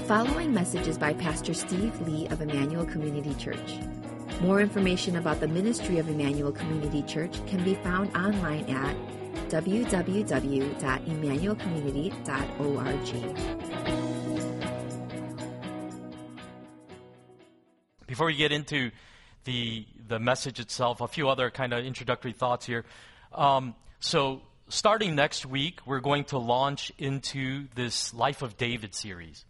The following message is by Pastor Steve Lee of Emmanuel Community Church. More information about the ministry of Emmanuel Community Church can be found online at www.emmanuelcommunity.org. Before we get into the the message itself, a few other kind of introductory thoughts here. Um, so, starting next week, we're going to launch into this Life of David series.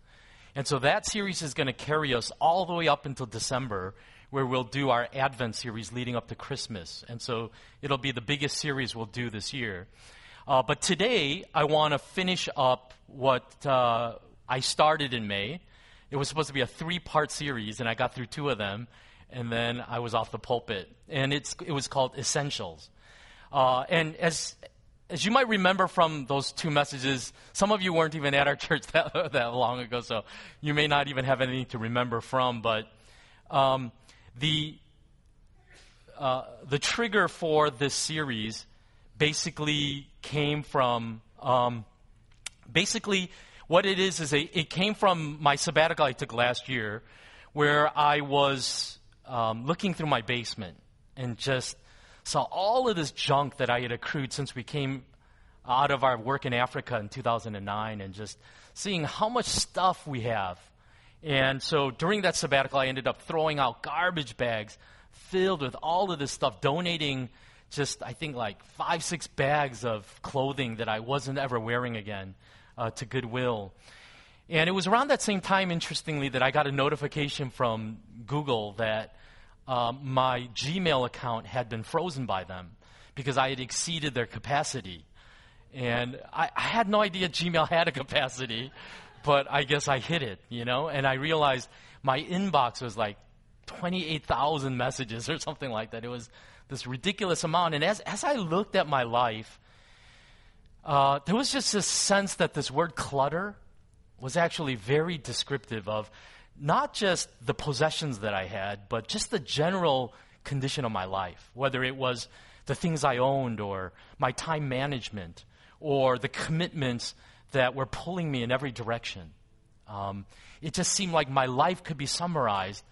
And so that series is going to carry us all the way up until December, where we'll do our Advent series leading up to Christmas. And so it'll be the biggest series we'll do this year. Uh, but today, I want to finish up what uh, I started in May. It was supposed to be a three part series, and I got through two of them, and then I was off the pulpit. And it's, it was called Essentials. Uh, and as, as you might remember from those two messages, some of you weren't even at our church that, that long ago, so you may not even have anything to remember from. But um, the, uh, the trigger for this series basically came from um, basically what it is is a, it came from my sabbatical I took last year, where I was um, looking through my basement and just saw all of this junk that I had accrued since we came out of our work in Africa in 2009 and just seeing how much stuff we have. And so during that sabbatical, I ended up throwing out garbage bags filled with all of this stuff, donating just, I think, like five, six bags of clothing that I wasn't ever wearing again uh, to Goodwill. And it was around that same time, interestingly, that I got a notification from Google that um, my Gmail account had been frozen by them because I had exceeded their capacity. And I, I, had no idea Gmail had a capacity, but I guess I hit it, you know? And I realized my inbox was like 28,000 messages or something like that. It was this ridiculous amount. And as, as I looked at my life, uh, there was just this sense that this word clutter was actually very descriptive of not just the possessions that I had, but just the general condition of my life, whether it was the things I owned or my time management or the commitments that were pulling me in every direction. Um, it just seemed like my life could be summarized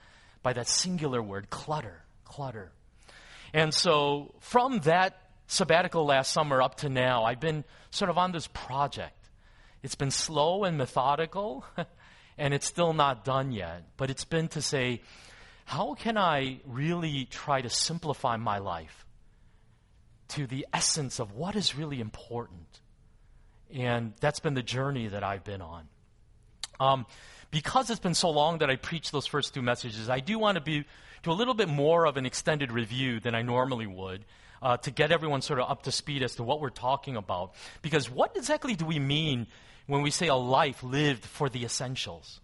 by that singular word clutter, clutter. And so from that sabbatical last summer up to now, I've been sort of on this project. It's been slow and methodical. and it's still not done yet. But it's been to say, how can I really try to simplify my life to the essence of what is really important? And that's been the journey that I've been on. Um, because it's been so long that I preached those first two messages, I do want to be do a little bit more of an extended review than I normally would. Uh, to get everyone sort of up to speed as to what we're talking about. Because what exactly do we mean when we say a life lived for the essentials?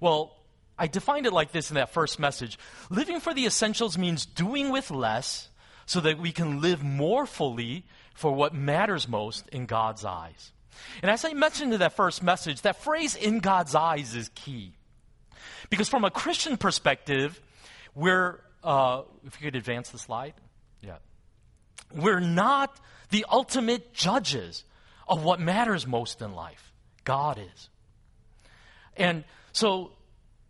Well, I defined it like this in that first message. Living for the essentials means doing with less so that we can live more fully for what matters most in God's eyes. And as I mentioned in that first message, that phrase in God's eyes is key. Because from a Christian perspective, we're, uh, if you could advance the slide. Yeah. We're not the ultimate judges of what matters most in life. God is. And so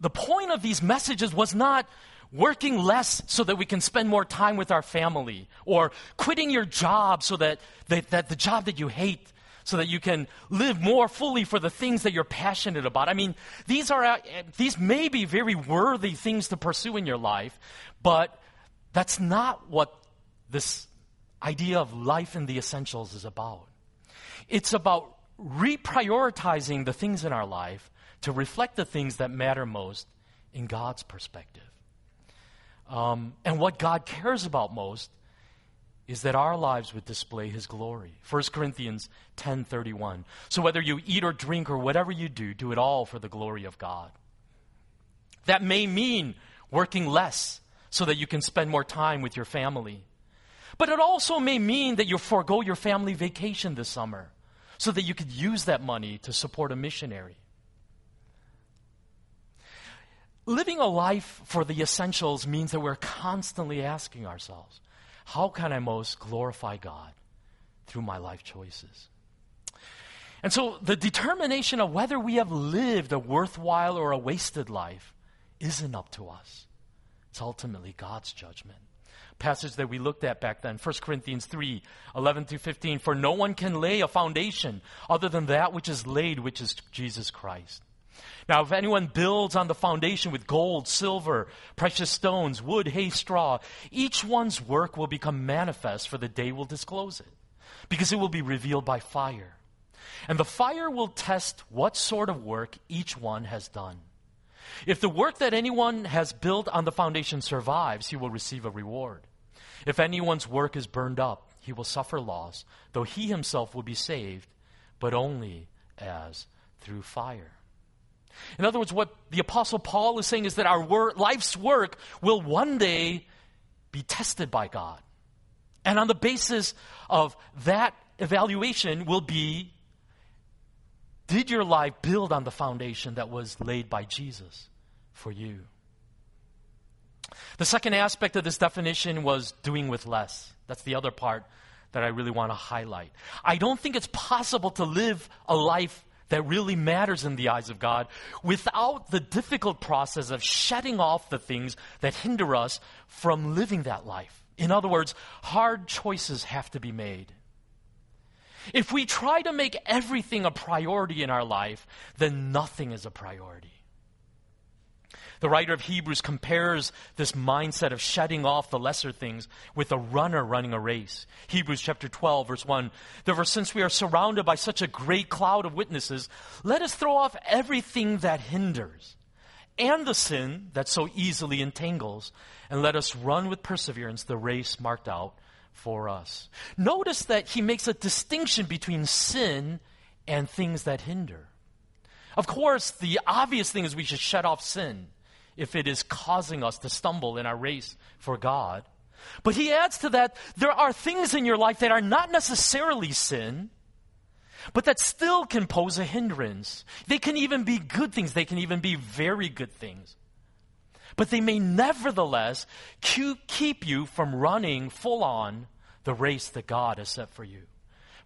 the point of these messages was not working less so that we can spend more time with our family or quitting your job so that, that, that the job that you hate so that you can live more fully for the things that you're passionate about. I mean, these are these may be very worthy things to pursue in your life, but that's not what this idea of life in the essentials is about. It's about reprioritizing the things in our life to reflect the things that matter most in God's perspective. Um, and what God cares about most is that our lives would display his glory. 1 corinthians 10.31 so whether you eat or drink or whatever you do do it all for the glory of god. That may mean working less so that you can spend more time with your family. But it also may mean that you forego your family vacation this summer so that you could use that money to support a missionary. Living a life for the essentials means that we're constantly asking ourselves, how can I most glorify God through my life choices? And so the determination of whether we have lived a worthwhile or a wasted life isn't up to us. It's ultimately God's judgment. Passage that we looked at back then, 1 Corinthians 3 11 through 15. For no one can lay a foundation other than that which is laid, which is Jesus Christ. Now, if anyone builds on the foundation with gold, silver, precious stones, wood, hay, straw, each one's work will become manifest, for the day will disclose it, because it will be revealed by fire. And the fire will test what sort of work each one has done. If the work that anyone has built on the foundation survives, he will receive a reward. If anyone's work is burned up, he will suffer loss, though he himself will be saved, but only as through fire. In other words, what the Apostle Paul is saying is that our work, life's work will one day be tested by God. And on the basis of that evaluation will be did your life build on the foundation that was laid by Jesus for you? The second aspect of this definition was doing with less. That's the other part that I really want to highlight. I don't think it's possible to live a life that really matters in the eyes of God without the difficult process of shedding off the things that hinder us from living that life. In other words, hard choices have to be made. If we try to make everything a priority in our life, then nothing is a priority. The writer of Hebrews compares this mindset of shutting off the lesser things with a runner running a race. Hebrews chapter 12, verse 1. Therefore, since we are surrounded by such a great cloud of witnesses, let us throw off everything that hinders and the sin that so easily entangles, and let us run with perseverance the race marked out for us. Notice that he makes a distinction between sin and things that hinder. Of course, the obvious thing is we should shut off sin if it is causing us to stumble in our race for God. But he adds to that, there are things in your life that are not necessarily sin, but that still can pose a hindrance. They can even be good things, they can even be very good things. But they may nevertheless keep you from running full on the race that God has set for you.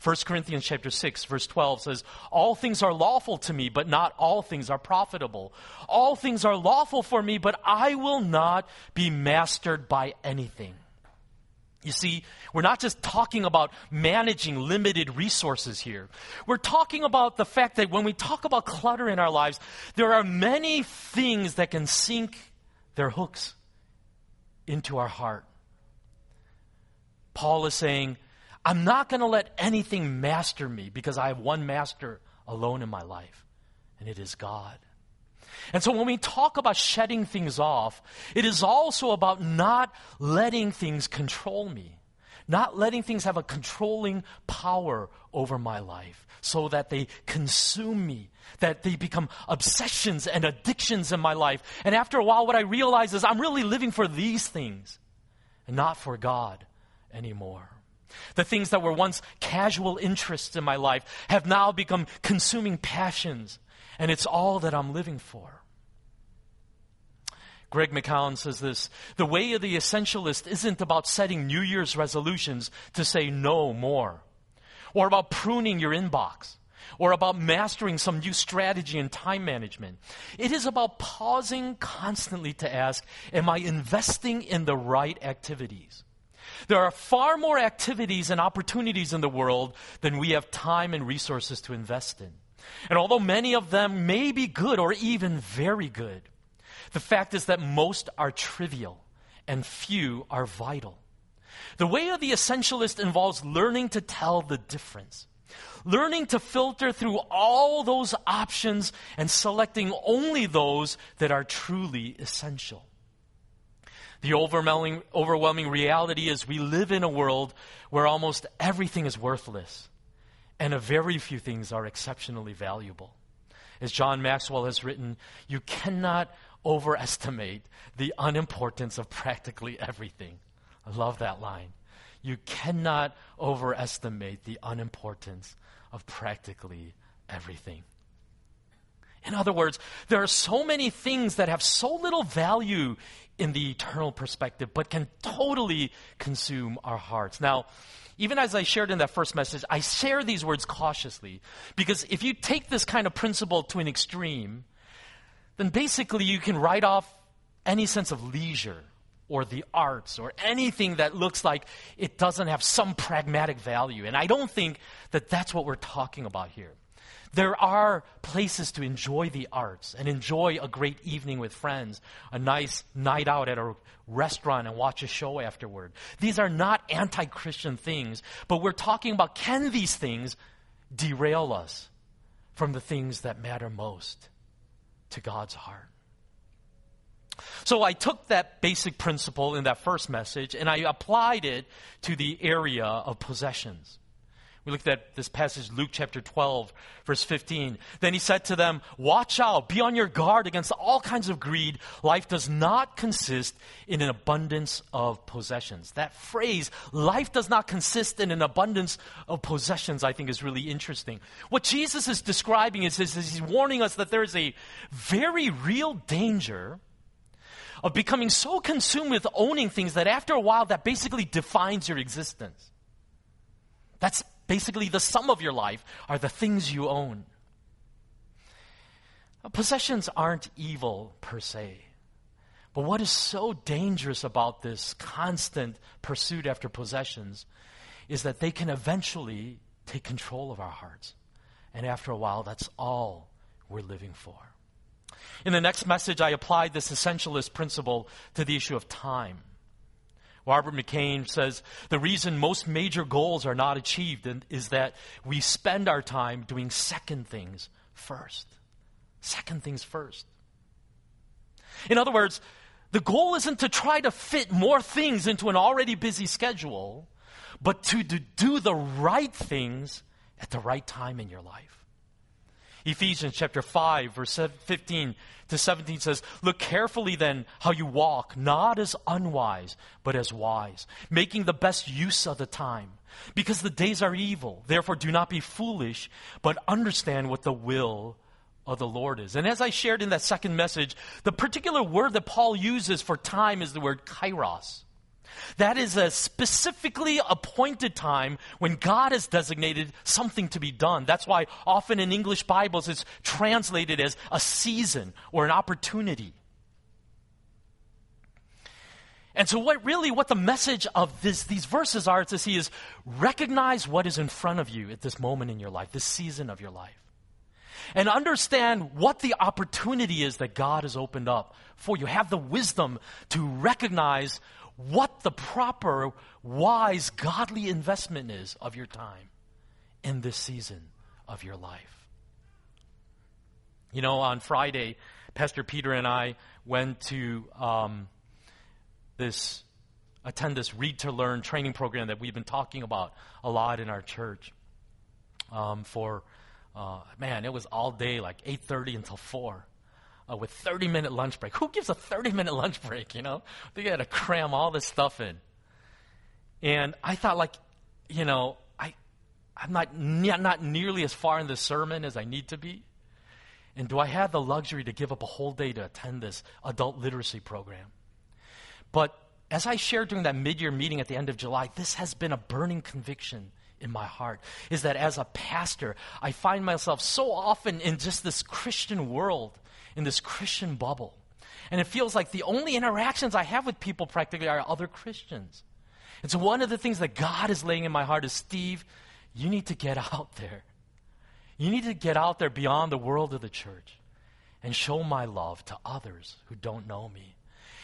1 Corinthians chapter 6 verse 12 says, All things are lawful to me, but not all things are profitable. All things are lawful for me, but I will not be mastered by anything. You see, we're not just talking about managing limited resources here. We're talking about the fact that when we talk about clutter in our lives, there are many things that can sink their hooks into our heart. Paul is saying, I'm not going to let anything master me because I have one master alone in my life, and it is God. And so when we talk about shedding things off, it is also about not letting things control me, not letting things have a controlling power over my life so that they consume me, that they become obsessions and addictions in my life. And after a while, what I realize is I'm really living for these things and not for God anymore. The things that were once casual interests in my life have now become consuming passions, and it's all that I'm living for. Greg McKeown says this The way of the essentialist isn't about setting New Year's resolutions to say no more, or about pruning your inbox, or about mastering some new strategy in time management. It is about pausing constantly to ask Am I investing in the right activities? There are far more activities and opportunities in the world than we have time and resources to invest in. And although many of them may be good or even very good, the fact is that most are trivial and few are vital. The way of the essentialist involves learning to tell the difference, learning to filter through all those options and selecting only those that are truly essential. The overwhelming, overwhelming reality is we live in a world where almost everything is worthless and a very few things are exceptionally valuable. As John Maxwell has written, you cannot overestimate the unimportance of practically everything. I love that line. You cannot overestimate the unimportance of practically everything. In other words, there are so many things that have so little value in the eternal perspective, but can totally consume our hearts. Now, even as I shared in that first message, I share these words cautiously because if you take this kind of principle to an extreme, then basically you can write off any sense of leisure or the arts or anything that looks like it doesn't have some pragmatic value. And I don't think that that's what we're talking about here. There are places to enjoy the arts and enjoy a great evening with friends, a nice night out at a restaurant and watch a show afterward. These are not anti Christian things, but we're talking about can these things derail us from the things that matter most to God's heart? So I took that basic principle in that first message and I applied it to the area of possessions. We looked at this passage, Luke chapter 12, verse 15. Then he said to them, Watch out, be on your guard against all kinds of greed. Life does not consist in an abundance of possessions. That phrase, life does not consist in an abundance of possessions, I think is really interesting. What Jesus is describing is, is, is he's warning us that there is a very real danger of becoming so consumed with owning things that after a while that basically defines your existence. That's basically the sum of your life are the things you own. Possessions aren't evil per se. But what is so dangerous about this constant pursuit after possessions is that they can eventually take control of our hearts. And after a while, that's all we're living for. In the next message, I applied this essentialist principle to the issue of time. Robert McKain says the reason most major goals are not achieved is that we spend our time doing second things first. Second things first. In other words, the goal isn't to try to fit more things into an already busy schedule, but to, do the right things at the right time in your life. Ephesians chapter 5, verse 15 to 17 says, Look carefully then how you walk, not as unwise, but as wise, making the best use of the time. Because the days are evil. Therefore, do not be foolish, but understand what the will of the Lord is. And as I shared in that second message, the particular word that Paul uses for time is the word kairos. That is a specifically appointed time when God has designated something to be done. That's why often in English Bibles it's translated as a season or an opportunity. And so what really what the message of this, these verses are to see is recognize what is in front of you at this moment in your life, this season of your life. And understand what the opportunity is that God has opened up for you. Have the wisdom to recognize what the proper, wise, godly investment is of your time in this season of your life. You know, on Friday, Pastor Peter and I went to um, this, attend this Read to Learn training program that we've been talking about a lot in our church. Um, for uh, man, it was all day, like 8:30 until 4 uh, with 30 minute lunch break. Who gives a 30 minute lunch break, you know? They got to cram all this stuff in. And I thought, like, you know, I, I'm not, not nearly as far in the sermon as I need to be. And do I have the luxury to give up a whole day to attend this adult literacy program? But as I shared during that mid year meeting at the end of July, this has been a burning conviction in my heart is that as a pastor, I find myself so often in just this Christian world in this Christian bubble. And it feels like the only interactions I have with people practically are other Christians. It's one of the things that God is laying in my heart is Steve, you need to get out there. You need to get out there beyond the world of the church and show my love to others who don't know me.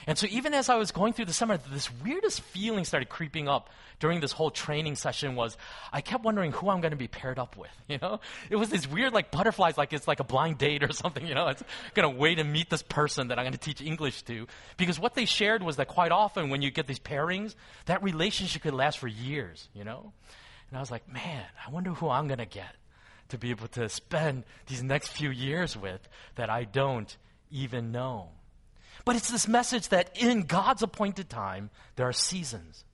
And so even as I was going through the summer, this weirdest feeling started creeping up during this whole training session was I kept wondering who I'm going to be paired up with, you know? It was this weird like butterflies like it's like a blind date or something, you know? It's going to wait and meet this person that I'm going to teach English to because what they shared was that quite often when you get these pairings, that relationship could last for years, you know? And I was like, "Man, I wonder who I'm going to get to be able to spend these next few years with that I don't even know." But it's this message that in God's appointed time, there are seasons.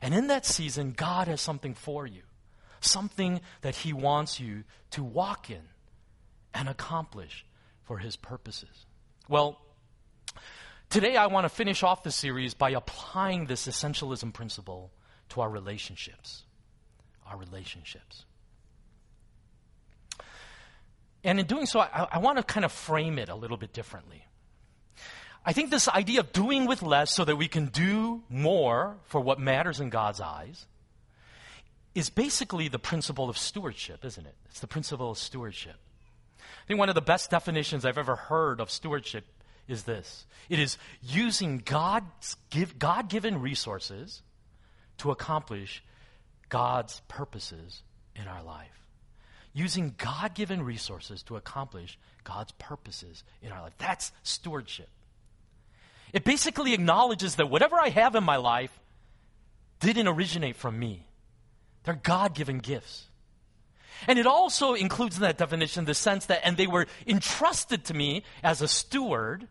And in that season, God has something for you, something that He wants you to walk in and accomplish for His purposes. Well, Today, I want to finish off the series by applying this essentialism principle to our relationships. Our relationships. And in doing so, I, I want to kind of frame it a little bit differently. I think this idea of doing with less so that we can do more for what matters in God's eyes is basically the principle of stewardship, isn't it? It's the principle of stewardship. I think one of the best definitions I've ever heard of stewardship is this it is using God's give, God given resources to accomplish God's purposes in our life. Using God given resources to accomplish God's purposes in our life. That's stewardship. It basically acknowledges that whatever I have in my life didn't originate from me, they're God given gifts. And it also includes in that definition the sense that, and they were entrusted to me as a steward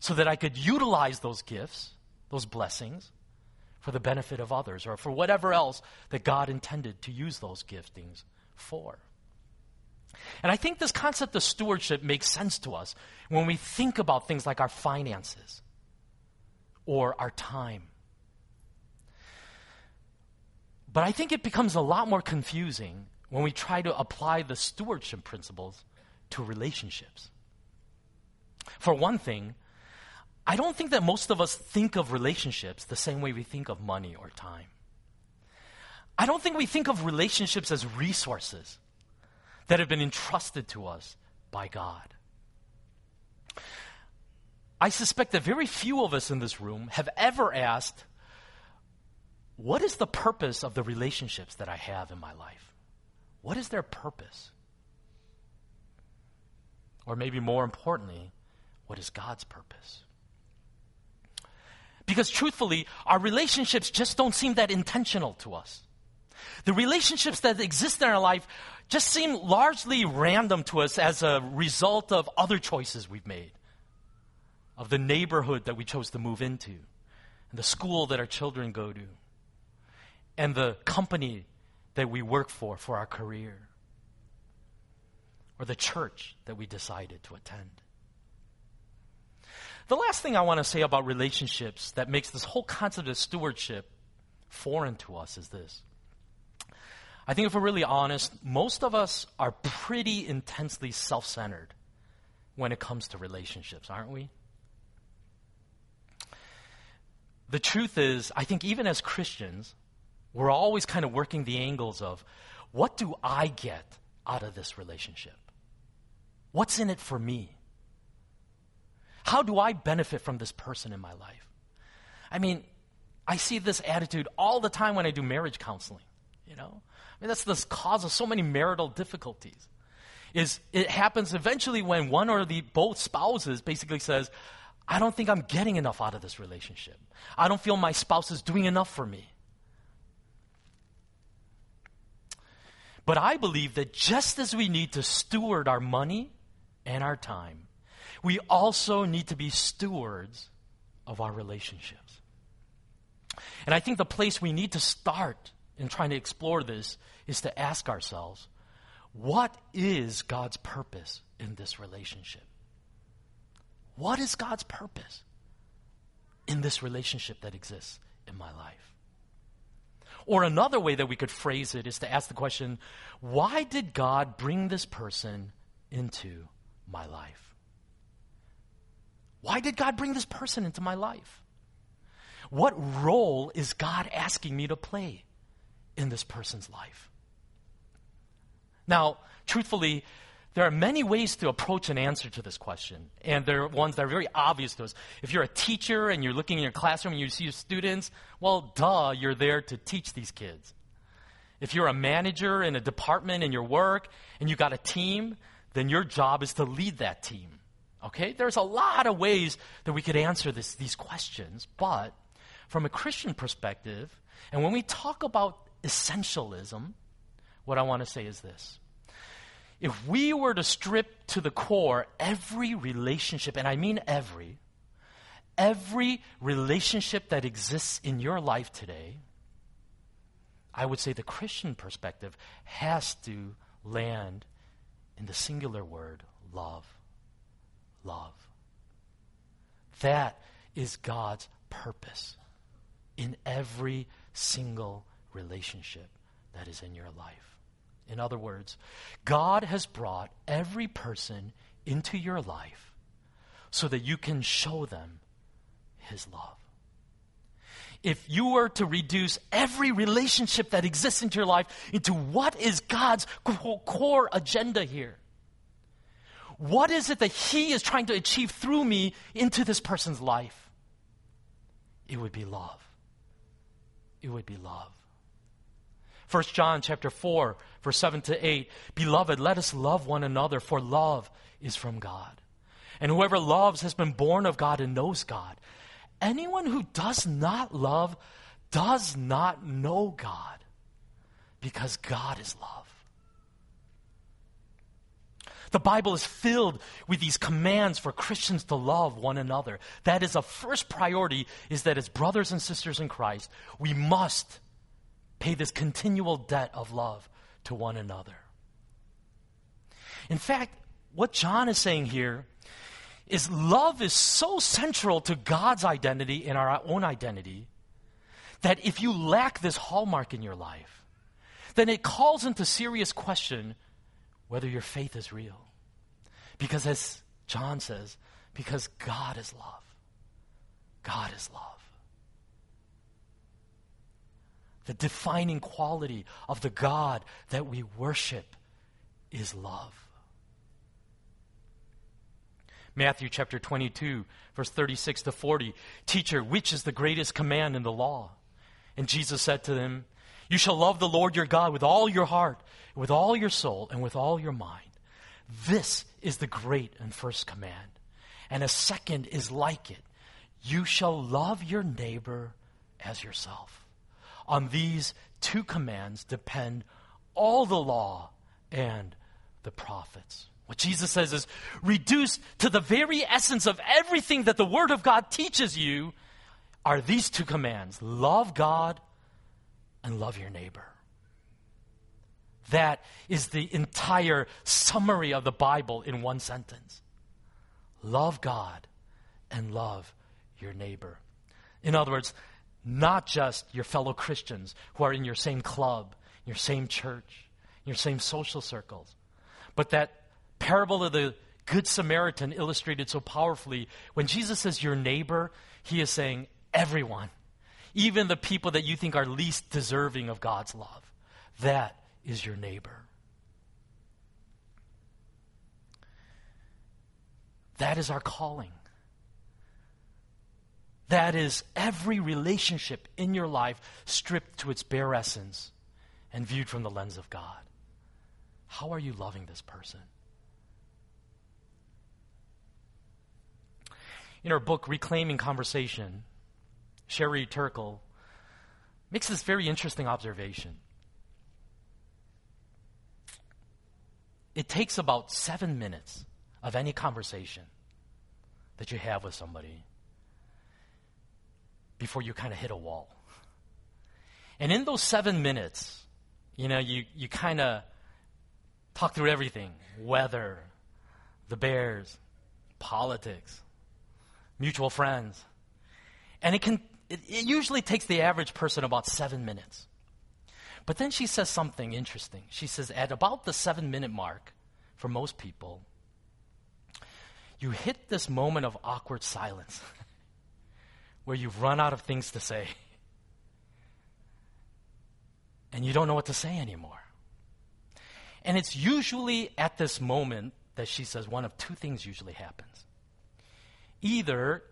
so that I could utilize those gifts, those blessings, for the benefit of others or for whatever else that God intended to use those giftings for. And I think this concept of stewardship makes sense to us when we think about things like our finances or our time. But I think it becomes a lot more confusing when we try to apply the stewardship principles to relationships. For one thing, I don't think that most of us think of relationships the same way we think of money or time. I don't think we think of relationships as resources that have been entrusted to us by God. I suspect that very few of us in this room have ever asked, What is the purpose of the relationships that I have in my life? What is their purpose? Or maybe more importantly, what is God's purpose? Because truthfully, our relationships just don't seem that intentional to us. The relationships that exist in our life just seem largely random to us as a result of other choices we've made, of the neighborhood that we chose to move into, and the school that our children go to, and the company that we work for for our career, or the church that we decided to attend. The last thing I want to say about relationships that makes this whole concept of stewardship foreign to us is this. I think if we're really honest, most of us are pretty intensely self centered when it comes to relationships, aren't we? The truth is, I think even as Christians, we're always kind of working the angles of what do I get out of this relationship? What's in it for me? How do I benefit from this person in my life? I mean, I see this attitude all the time when I do marriage counseling, you know? Mean, that's the cause of so many marital difficulties. Is it happens eventually when one or the both spouses basically says, I don't think I'm getting enough out of this relationship. I don't feel my spouse is doing enough for me. But I believe that just as we need to steward our money and our time, we also need to be stewards of our relationships. And I think the place we need to start in trying to explore this is to ask ourselves what is God's purpose in this relationship? What is God's purpose in this relationship that exists in my life? Or another way that we could phrase it is to ask the question why did God bring this person into my life? Why did God bring this person into my life? What role is God asking me to play in this person's life? Now, truthfully, there are many ways to approach an answer to this question, and there are ones that are very obvious to us. If you're a teacher and you're looking in your classroom and you see your students, well, duh, you're there to teach these kids. If you're a manager in a department in your work and you got a team, then your job is to lead that team. Okay? There's a lot of ways that we could answer this, these questions, but from a Christian perspective, and when we talk about essentialism, what I want to say is this. If we were to strip to the core every relationship, and I mean every, every relationship that exists in your life today, I would say the Christian perspective has to land in the singular word, love love. That is God's purpose in every single relationship that is in your life. In other words, God has brought every person into your life so that you can show them His love. If you were to reduce every relationship that exists into your life into what is God's core agenda here, what is it that He is trying to achieve through me into this person's life? It would be love. It would be love. 1 John chapter 4, verse 7 to 8. Beloved, let us love one another, for love is from God. And whoever loves has been born of God and knows God. Anyone who does not love does not know God, because God is love. The Bible is filled with these commands for Christians to love one another. That is a first priority is that as brothers and sisters in Christ, we must pay this continual debt of love to one another. In fact, what John is saying here is love is so central to God's identity and our own identity that if you lack this hallmark in your life, then it calls into serious question whether your faith is real. Because as John says, because God is love. God is love. The defining quality of the God that we worship is love. Matthew chapter 22, verse 36 to 40. Teacher, which is the greatest command in the law? And Jesus said to them, You shall love the Lord your God with all your heart, with all your soul, and with all your mind. This is the great and first command. And a second is like it. You shall love your neighbor as yourself. On these two commands depend all the law and the prophets. What Jesus says is reduced to the very essence of everything that the Word of God teaches you are these two commands love God and love your neighbor. That is the entire summary of the Bible in one sentence. Love God and love your neighbor. In other words, not just your fellow Christians who are in your same club, your same church, your same social circles, but that parable of the Good Samaritan illustrated so powerfully. When Jesus says your neighbor, he is saying everyone, even the people that you think are least deserving of God's love. That is your neighbor. That is our calling. That is every relationship in your life stripped to its bare essence and viewed from the lens of God. How are you loving this person? In her book, Reclaiming Conversation, Sherry Turkle makes this very interesting observation. It takes about seven minutes of any conversation that you have with somebody before you kind of hit a wall. And in those seven minutes, you know, you, you kind of talk through everything weather, the Bears, politics, mutual friends. And it can, it, it usually takes the average person about seven minutes. But then she says something interesting. She says, at about the seven minute mark, for most people, you hit this moment of awkward silence where you've run out of things to say and you don't know what to say anymore. And it's usually at this moment that she says one of two things usually happens. Either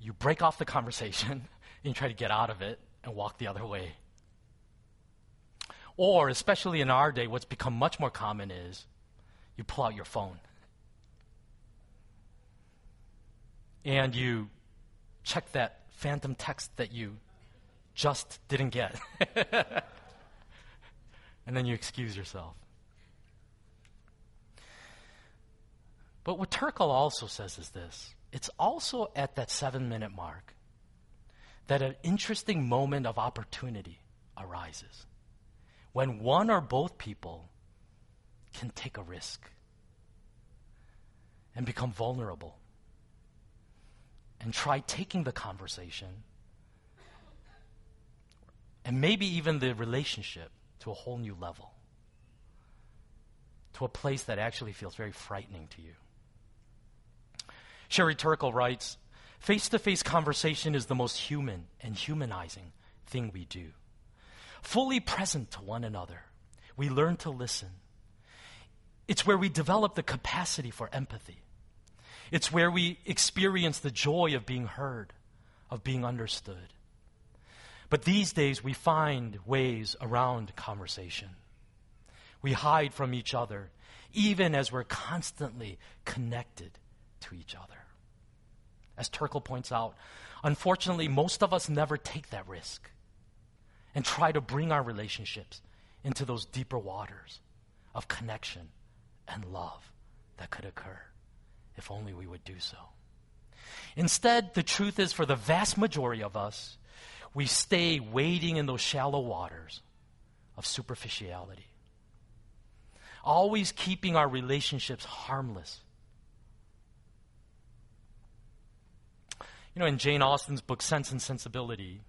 you break off the conversation and try to get out of it and walk the other way. Or, especially in our day, what's become much more common is you pull out your phone and you check that phantom text that you just didn't get. and then you excuse yourself. But what Turkle also says is this it's also at that seven minute mark that an interesting moment of opportunity arises when one or both people can take a risk and become vulnerable and try taking the conversation and maybe even the relationship to a whole new level, to a place that actually feels very frightening to you. Sherry Turkle writes Face to face conversation is the most human and humanizing thing we do. Fully present to one another, we learn to listen. It's where we develop the capacity for empathy. It's where we experience the joy of being heard, of being understood. But these days, we find ways around conversation. We hide from each other, even as we're constantly connected to each other. As Turkle points out, unfortunately, most of us never take that risk and try to bring our relationships into those deeper waters of connection and love that could occur if only we would do so. Instead, the truth is for the vast majority of us, we stay wading in those shallow waters of superficiality, always keeping our relationships harmless You know, in Jane Austen's book, Sense and Sensibility,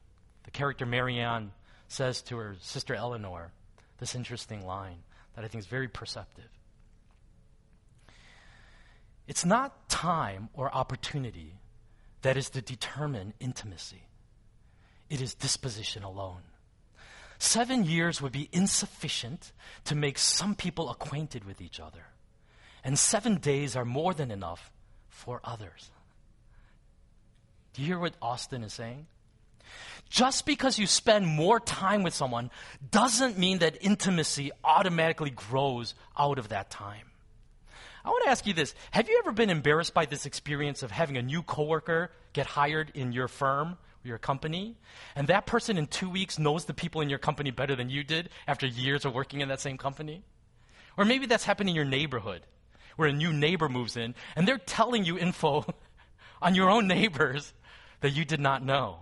the character Marianne says to her sister Elinor this interesting line that I think is very perceptive. It's not time or opportunity that is to determine intimacy, it is disposition alone. Seven years would be insufficient to make some people acquainted with each other, and seven days are more than enough for others. Do you hear what Austen is saying? Just because you spend more time with someone doesn't mean that intimacy automatically grows out of that time. I want to ask you this. Have you ever been embarrassed by this experience of having a new coworker get hired in your firm or your company? And that person in two weeks knows the people in your company better than you did after years of working in that same company? Or maybe that's happened in your neighborhood where a new neighbor moves in and they're telling you info on your own neighbors that you did not know.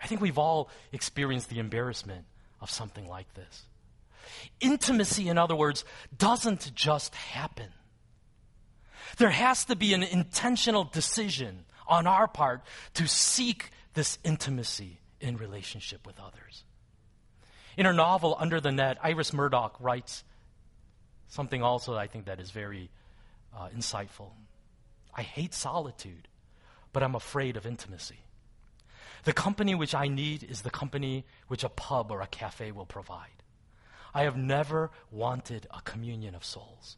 I think we've all experienced the embarrassment of something like this. Intimacy, in other words, doesn't just happen. There has to be an intentional decision on our part to seek this intimacy in relationship with others. In her novel, Under the Net, Iris Murdoch writes something also I think that is very uh, insightful. I hate solitude but I'm afraid of intimacy. The company which I need is the company which a pub or a cafe will provide. I have never wanted a communion of souls.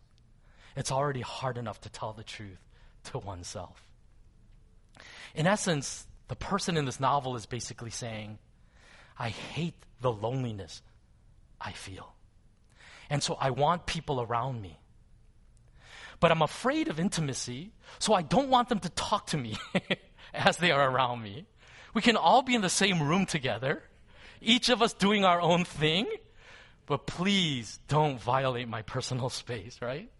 It's already hard enough to tell the truth to oneself. In essence, the person in this novel is basically saying, I hate the loneliness I feel. And so I want people around me but I'm afraid of intimacy, so I don't want them to talk to me as they are around me. We can all be in the same room together, each of us doing our own thing, but please don't violate my personal space, right?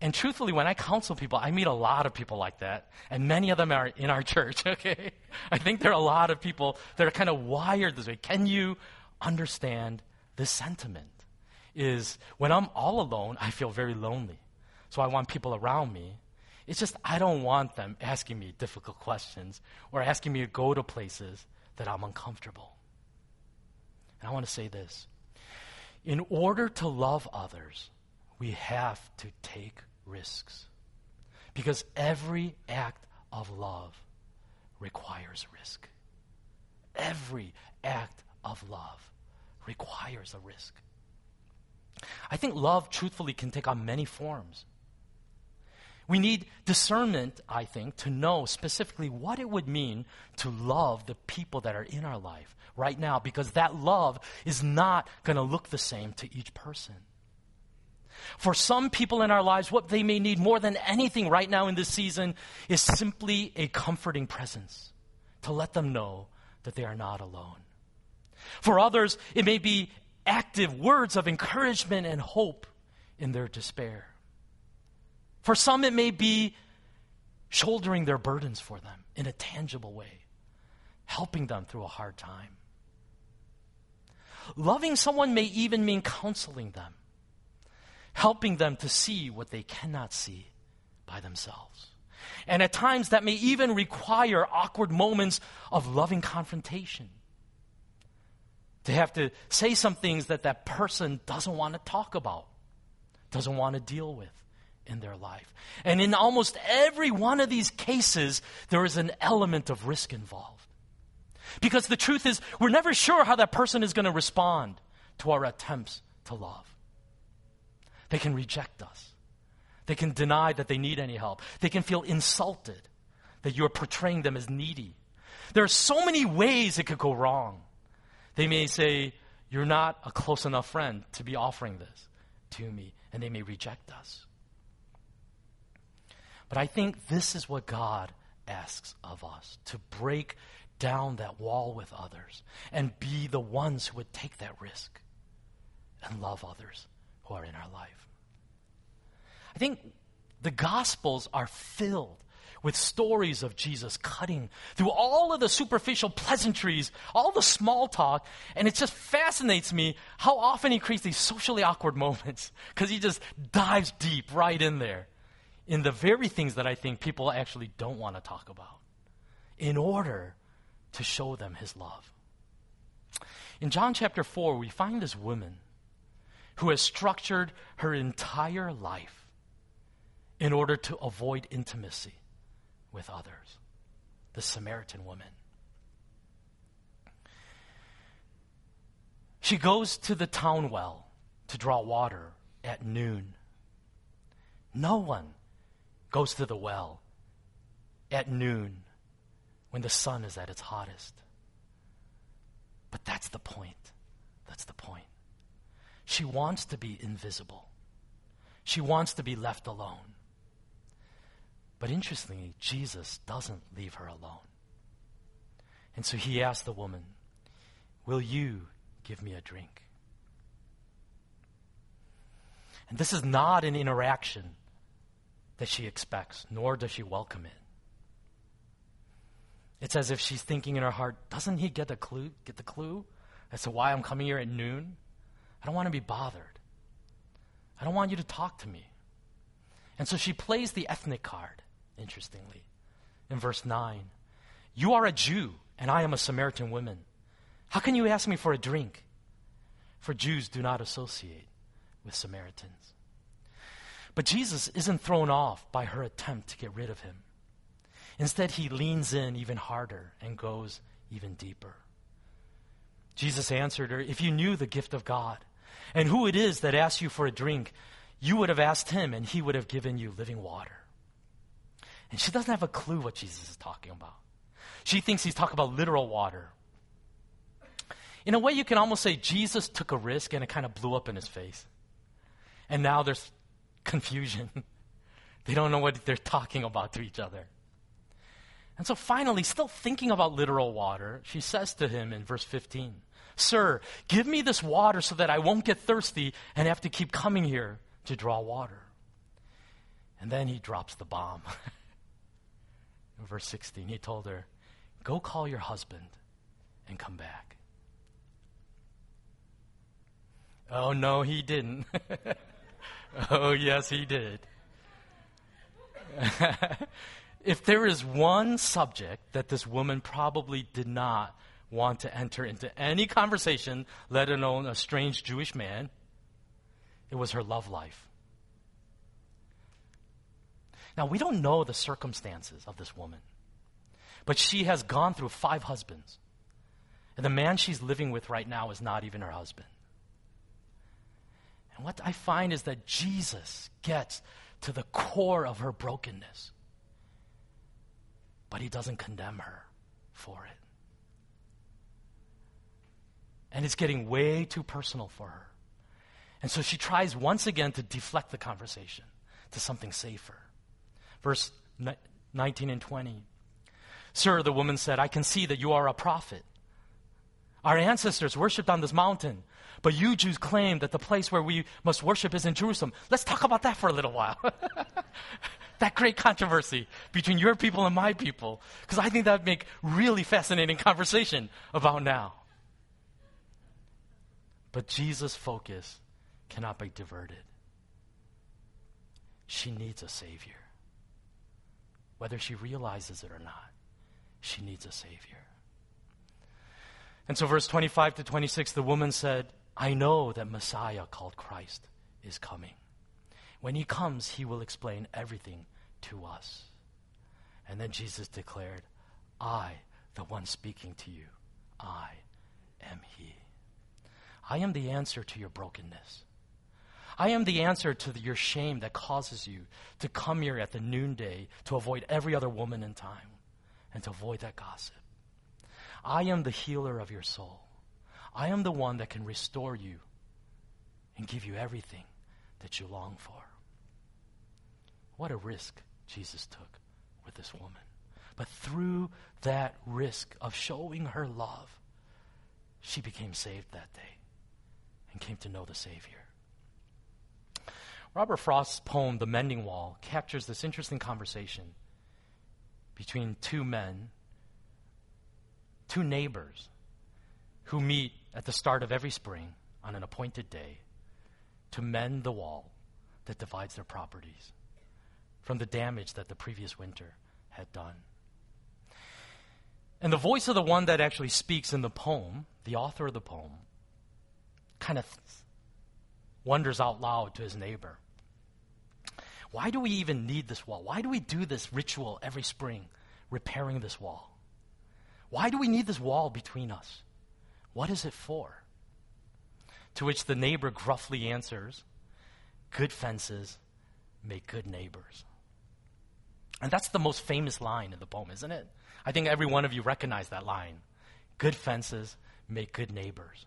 And truthfully, when I counsel people, I meet a lot of people like that, and many of them are in our church, okay? I think there are a lot of people that are kind of wired this way. Can you understand this sentiment? Is when I'm all alone, I feel very lonely so I want people around me. It's just I don't want them asking me difficult questions or asking me to go to places that I'm uncomfortable. And I want to say this in order to love others, we have to take risks. Because every act of love requires risk. Every act of love requires a risk. I think love, truthfully, can take on many forms. We need discernment, I think, to know specifically what it would mean to love the people that are in our life right now, because that love is not going to look the same to each person. For some people in our lives, what they may need more than anything right now in this season is simply a comforting presence to let them know that they are not alone. For others, it may be active words of encouragement and hope in their despair. For some, it may be shouldering their burdens for them in a tangible way, helping them through a hard time. Loving someone may even mean counseling them, helping them to see what they cannot see by themselves. And at times that may even require awkward moments of loving confrontation. To have to say some things that that person doesn't want to talk about, doesn't want to deal with in their life. And in almost every one of these cases, there is an element of risk involved. Because the truth is, we're never sure how that person is going to respond to our attempts to love. They can reject us. They can deny that they need any help. They can feel insulted that you're portraying them as needy. There are so many ways it could go wrong. They may say, You're not a close enough friend to be offering this to me, and they may reject us. But I think this is what God asks of us to break down that wall with others and be the ones who would take that risk and love others who are in our life. I think the Gospels are filled with stories of Jesus cutting through all of the superficial pleasantries, all the small talk, and it just fascinates me how often he creates these socially awkward moments because he just dives deep right in there in the very things that I think people actually don't want to talk about in order to show them his love. In John chapter 4, we find this woman who has structured her entire life in order to avoid intimacy with others. The Samaritan woman. She goes to the town well to draw water at noon. No one goes to the well at noon when the sun is at its hottest. But that's the point. That's the point. She wants to be invisible. She wants to be left alone. But interestingly, Jesus doesn't leave her alone. And so he asked the woman, Will you give me a drink? And this is not an interaction that she expects, nor does she welcome it. It's as if she's thinking in her heart, doesn't he get the clue, get the clue as to why I'm coming here at noon? I don't want to be bothered. I don't want you to talk to me. And so she plays the ethnic card interestingly. In verse 9, you are a Jew, and I am a Samaritan woman. How can you ask me for a drink? For Jews do not associate with Samaritans. But Jesus isn't thrown off by her attempt to get rid of him. Instead, he leans in even harder and goes even deeper. Jesus answered her, If you knew the gift of God and who it is that asks you for a drink, you would have asked him, and he would have given you living water. And she doesn't have a clue what Jesus is talking about. She thinks he's talking about literal water. In a way, you can almost say Jesus took a risk and it kind of blew up in his face. And now there's confusion. they don't know what they're talking about to each other. And so finally, still thinking about literal water, she says to him in verse 15, Sir, give me this water so that I won't get thirsty and have to keep coming here to draw water. And then he drops the bomb. in verse 16, he told her, Go call your husband and come back. Oh, no, he didn't. oh, yes, he did. if there is one subject that this woman probably did not want to enter into any conversation, let alone a strange Jewish man, it was her love life. Now, we don't know the circumstances of this woman, but she has gone through five husbands. And the man she's living with right now is not even her husband. And what I find is that Jesus gets to the core of her brokenness, but he doesn't condemn her for it. And it's getting way too personal for her. And so she tries once again to deflect the conversation to something safer. Verse 19 and 20. Sir, the woman said, I can see that you are a prophet. Our ancestors worshipped on this mountain, but you Jews claim that the place where we must worship is in Jerusalem. Let's talk about that for a little while. that great controversy between your people and my people, because I think that would make really fascinating conversation about now. But Jesus' focus cannot be diverted. She needs a Savior whether she realizes it or not. She needs a Savior. And so, verse 25 to 26, the woman said, I know that Messiah called Christ is coming. When he comes, he will explain everything to us. And then Jesus declared, I, the one speaking to you, I am he. I am the answer to your brokenness. I am the answer to the, your shame that causes you to come here at the noonday to avoid every other woman in time and to avoid that gossip. I am the healer of your soul. I am the one that can restore you and give you everything that you long for. What a risk Jesus took with this woman. But through that risk of showing her love, she became saved that day and came to know the Savior. Robert Frost's poem, The Mending Wall, captures this interesting conversation between two men, two neighbors, who meet at the start of every spring on an appointed day to mend the wall that divides their properties from the damage that the previous winter had done. And the voice of the one that actually speaks in the poem, the author of the poem, kind of wonders out loud to his neighbor why do we even need this wall? Why do we do this ritual every spring, repairing this wall? Why do we need this wall between us? What is it for? To which the neighbor gruffly answers, Good fences make good neighbors. And that's the most famous line in the poem, isn't it? I think every one of you recognize that line. Good fences make good neighbors.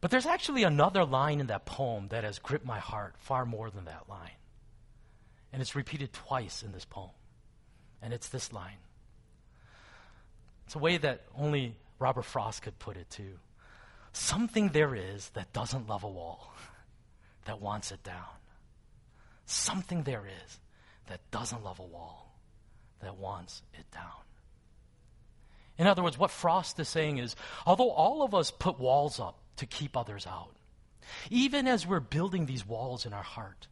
But there's actually another line in that poem that has gripped my heart far more than that line. And it's repeated twice in this poem. And it's this line. It's a way that only Robert Frost could put it too. Something there is that doesn't love a wall, that wants it down. Something there is that doesn't love a wall, that wants it down. In other words, what Frost is saying is although all of us put walls up to keep others out, even as we're building these walls in our heart,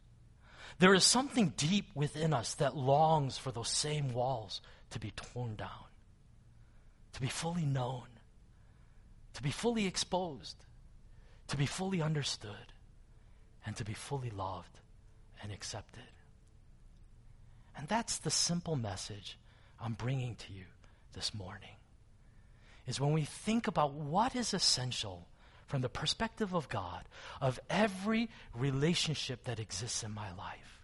there is something deep within us that longs for those same walls to be torn down, to be fully known, to be fully exposed, to be fully understood, and to be fully loved and accepted. And that's the simple message I'm bringing to you this morning. Is when we think about what is essential from the perspective of God of every relationship that exists in my life.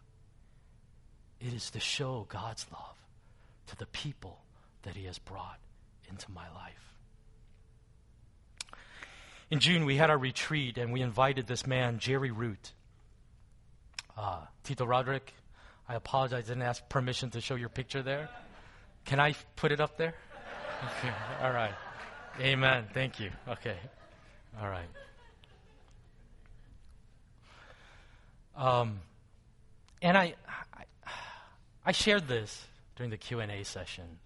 It is to show God's love to the people that He has brought into my life. In June, we had our retreat and we invited this man, Jerry Root. Uh, Tito Roderick, I apologize, I didn't ask permission to show your picture there. Can I put it up there? Okay, all right. Amen. Thank you. Okay. All right. Um, and I, I, I, shared this during the Q and A session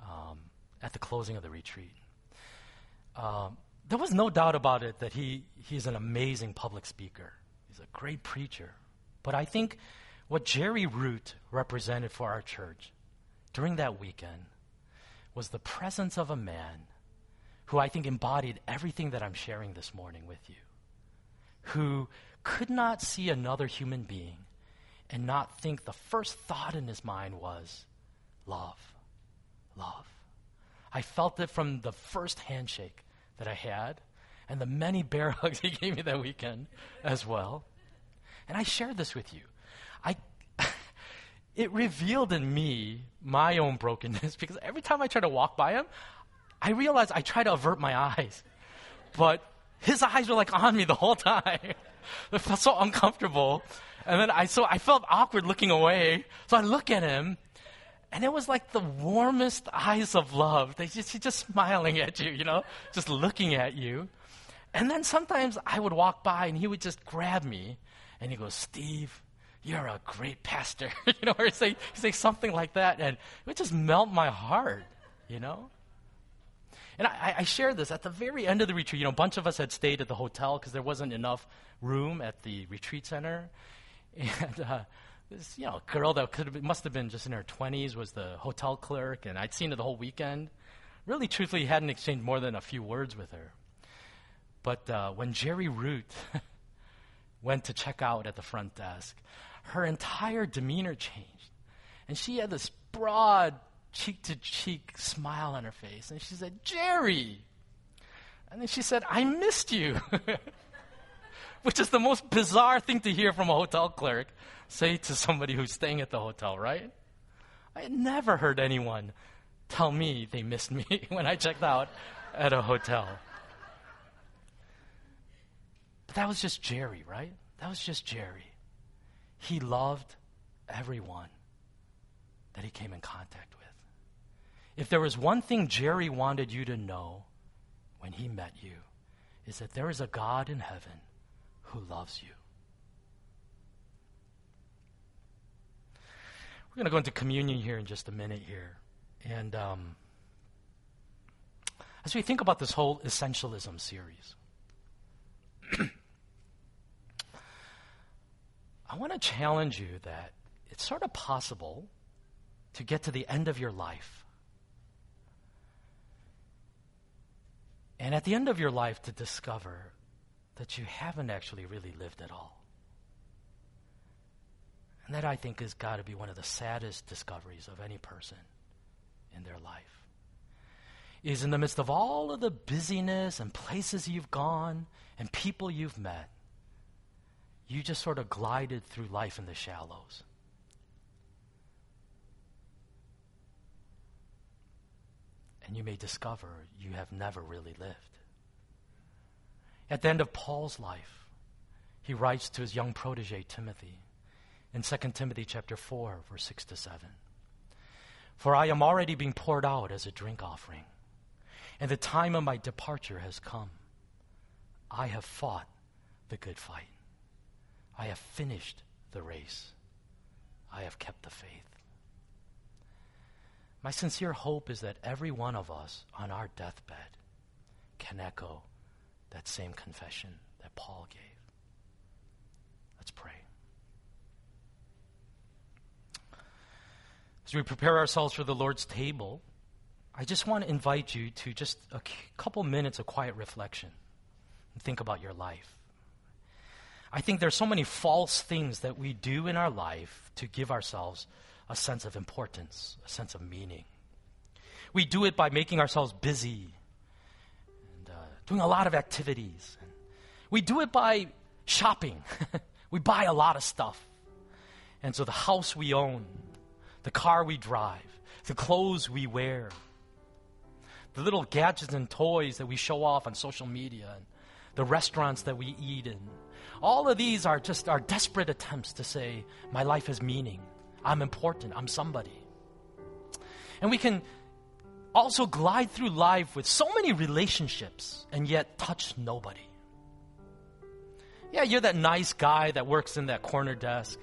um, at the closing of the retreat. Um, there was no doubt about it that he, he's an amazing public speaker. He's a great preacher. But I think what Jerry Root represented for our church during that weekend was the presence of a man who I think embodied everything that I'm sharing this morning with you, who could not see another human being and not think the first thought in his mind was love, love. I felt it from the first handshake that I had and the many bear hugs he gave me that weekend as well. And I share this with you. It revealed in me my own brokenness because every time I try to walk by him, I realized I tried to avert my eyes, but his eyes were like on me the whole time. it felt so uncomfortable. And then I, so I felt awkward looking away. So I look at him, and it was like the warmest eyes of love. They just, just smiling at you, you know, just looking at you. And then sometimes I would walk by, and he would just grab me, and he goes, Steve, you're a great pastor. you know, or say, say something like that, and it would just melt my heart, you know? And I, I shared this at the very end of the retreat. You know, a bunch of us had stayed at the hotel because there wasn't enough room at the retreat center. And uh, this you know girl that could have been, must have been just in her 20s was the hotel clerk, and I'd seen her the whole weekend. Really, truthfully, hadn't exchanged more than a few words with her. But uh, when Jerry Root went to check out at the front desk, her entire demeanor changed. And she had this broad, cheek to cheek smile on her face. And she said, Jerry. And then she said, I missed you. Which is the most bizarre thing to hear from a hotel clerk say to somebody who's staying at the hotel, right? I had never heard anyone tell me they missed me when I checked out at a hotel. But that was just Jerry, right? That was just Jerry. He loved everyone that he came in contact with. If there was one thing Jerry wanted you to know when he met you, is that there is a God in heaven who loves you. We're going to go into communion here in just a minute here. And um, as we think about this whole essentialism series, I want to challenge you that it's sort of possible to get to the end of your life. And at the end of your life, to discover that you haven't actually really lived at all. And that I think has got to be one of the saddest discoveries of any person in their life. Is in the midst of all of the busyness and places you've gone and people you've met, you just sort of glided through life in the shallows. And you may discover you have never really lived. At the end of Paul's life, he writes to his young protege Timothy in 2 Timothy chapter 4 verse 6 to 7. For I am already being poured out as a drink offering, and the time of my departure has come. I have fought the good fight. I have finished the race. I have kept the faith. My sincere hope is that every one of us on our deathbed can echo that same confession that Paul gave. Let's pray. As we prepare ourselves for the Lord's table, I just want to invite you to just a couple minutes of quiet reflection and think about your life. I think there's so many false things that we do in our life to give ourselves a sense of importance, a sense of meaning. We do it by making ourselves busy and uh, doing a lot of activities. We do it by shopping. we buy a lot of stuff. And so the house we own, the car we drive, the clothes we wear, the little gadgets and toys that we show off on social media, and the restaurants that we eat in. All of these are just our desperate attempts to say, My life has meaning. I'm important. I'm somebody. And we can also glide through life with so many relationships and yet touch nobody. Yeah, you're that nice guy that works in that corner desk.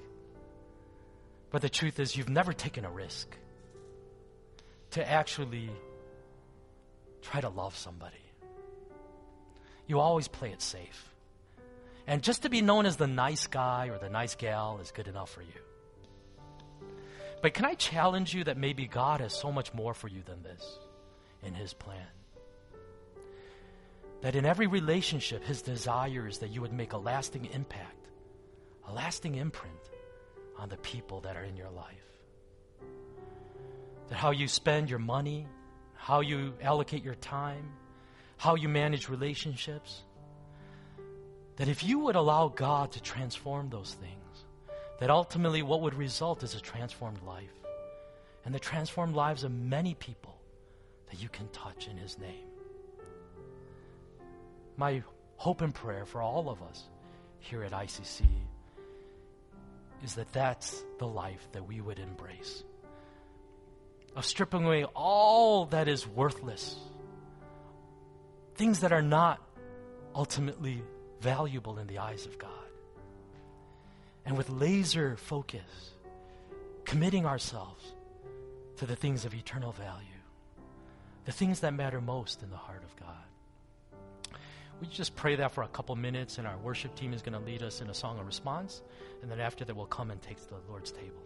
But the truth is, you've never taken a risk to actually try to love somebody. You always play it safe. And just to be known as the nice guy or the nice gal is good enough for you. But can I challenge you that maybe God has so much more for you than this in His plan? That in every relationship, His desire is that you would make a lasting impact, a lasting imprint on the people that are in your life. That how you spend your money, how you allocate your time, how you manage relationships, that if you would allow God to transform those things, that ultimately what would result is a transformed life and the transformed lives of many people that you can touch in His name. My hope and prayer for all of us here at ICC is that that's the life that we would embrace. Of stripping away all that is worthless, things that are not ultimately valuable in the eyes of God. And with laser focus, committing ourselves to the things of eternal value, the things that matter most in the heart of God. we just pray that for a couple minutes, and our worship team is going to lead us in a song of response. And then after that, we'll come and take the Lord's table.